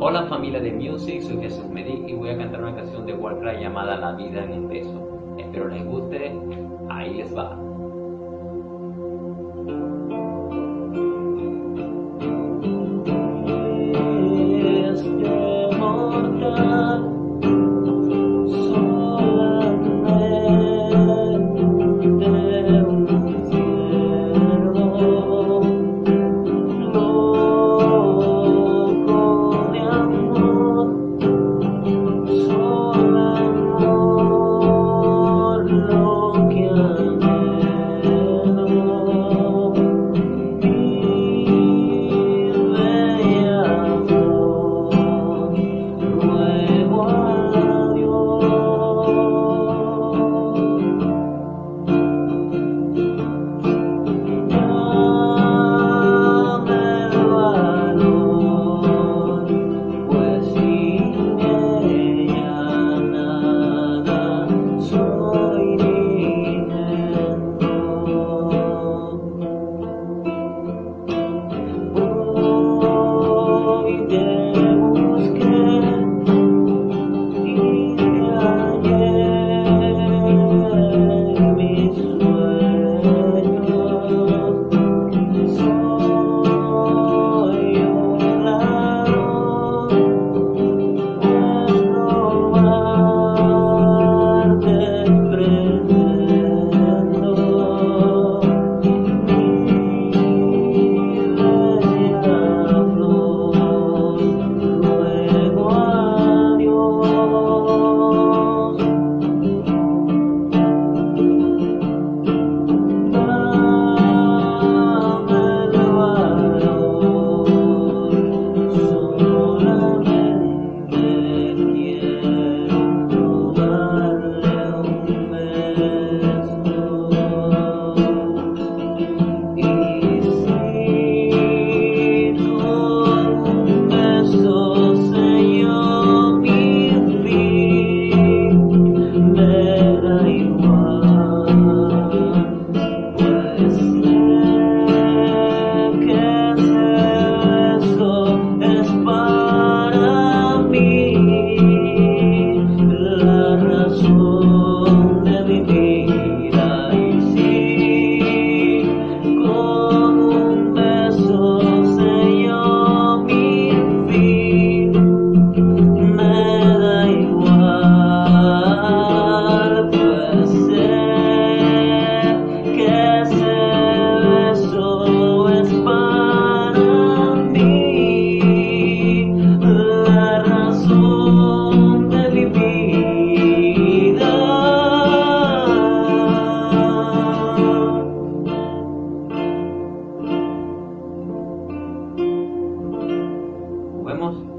Hola familia de Music, soy Jesús Medí y voy a cantar una canción de Warcraft llamada La vida en el beso. Espero les guste, ahí les va.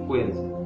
Cuídense.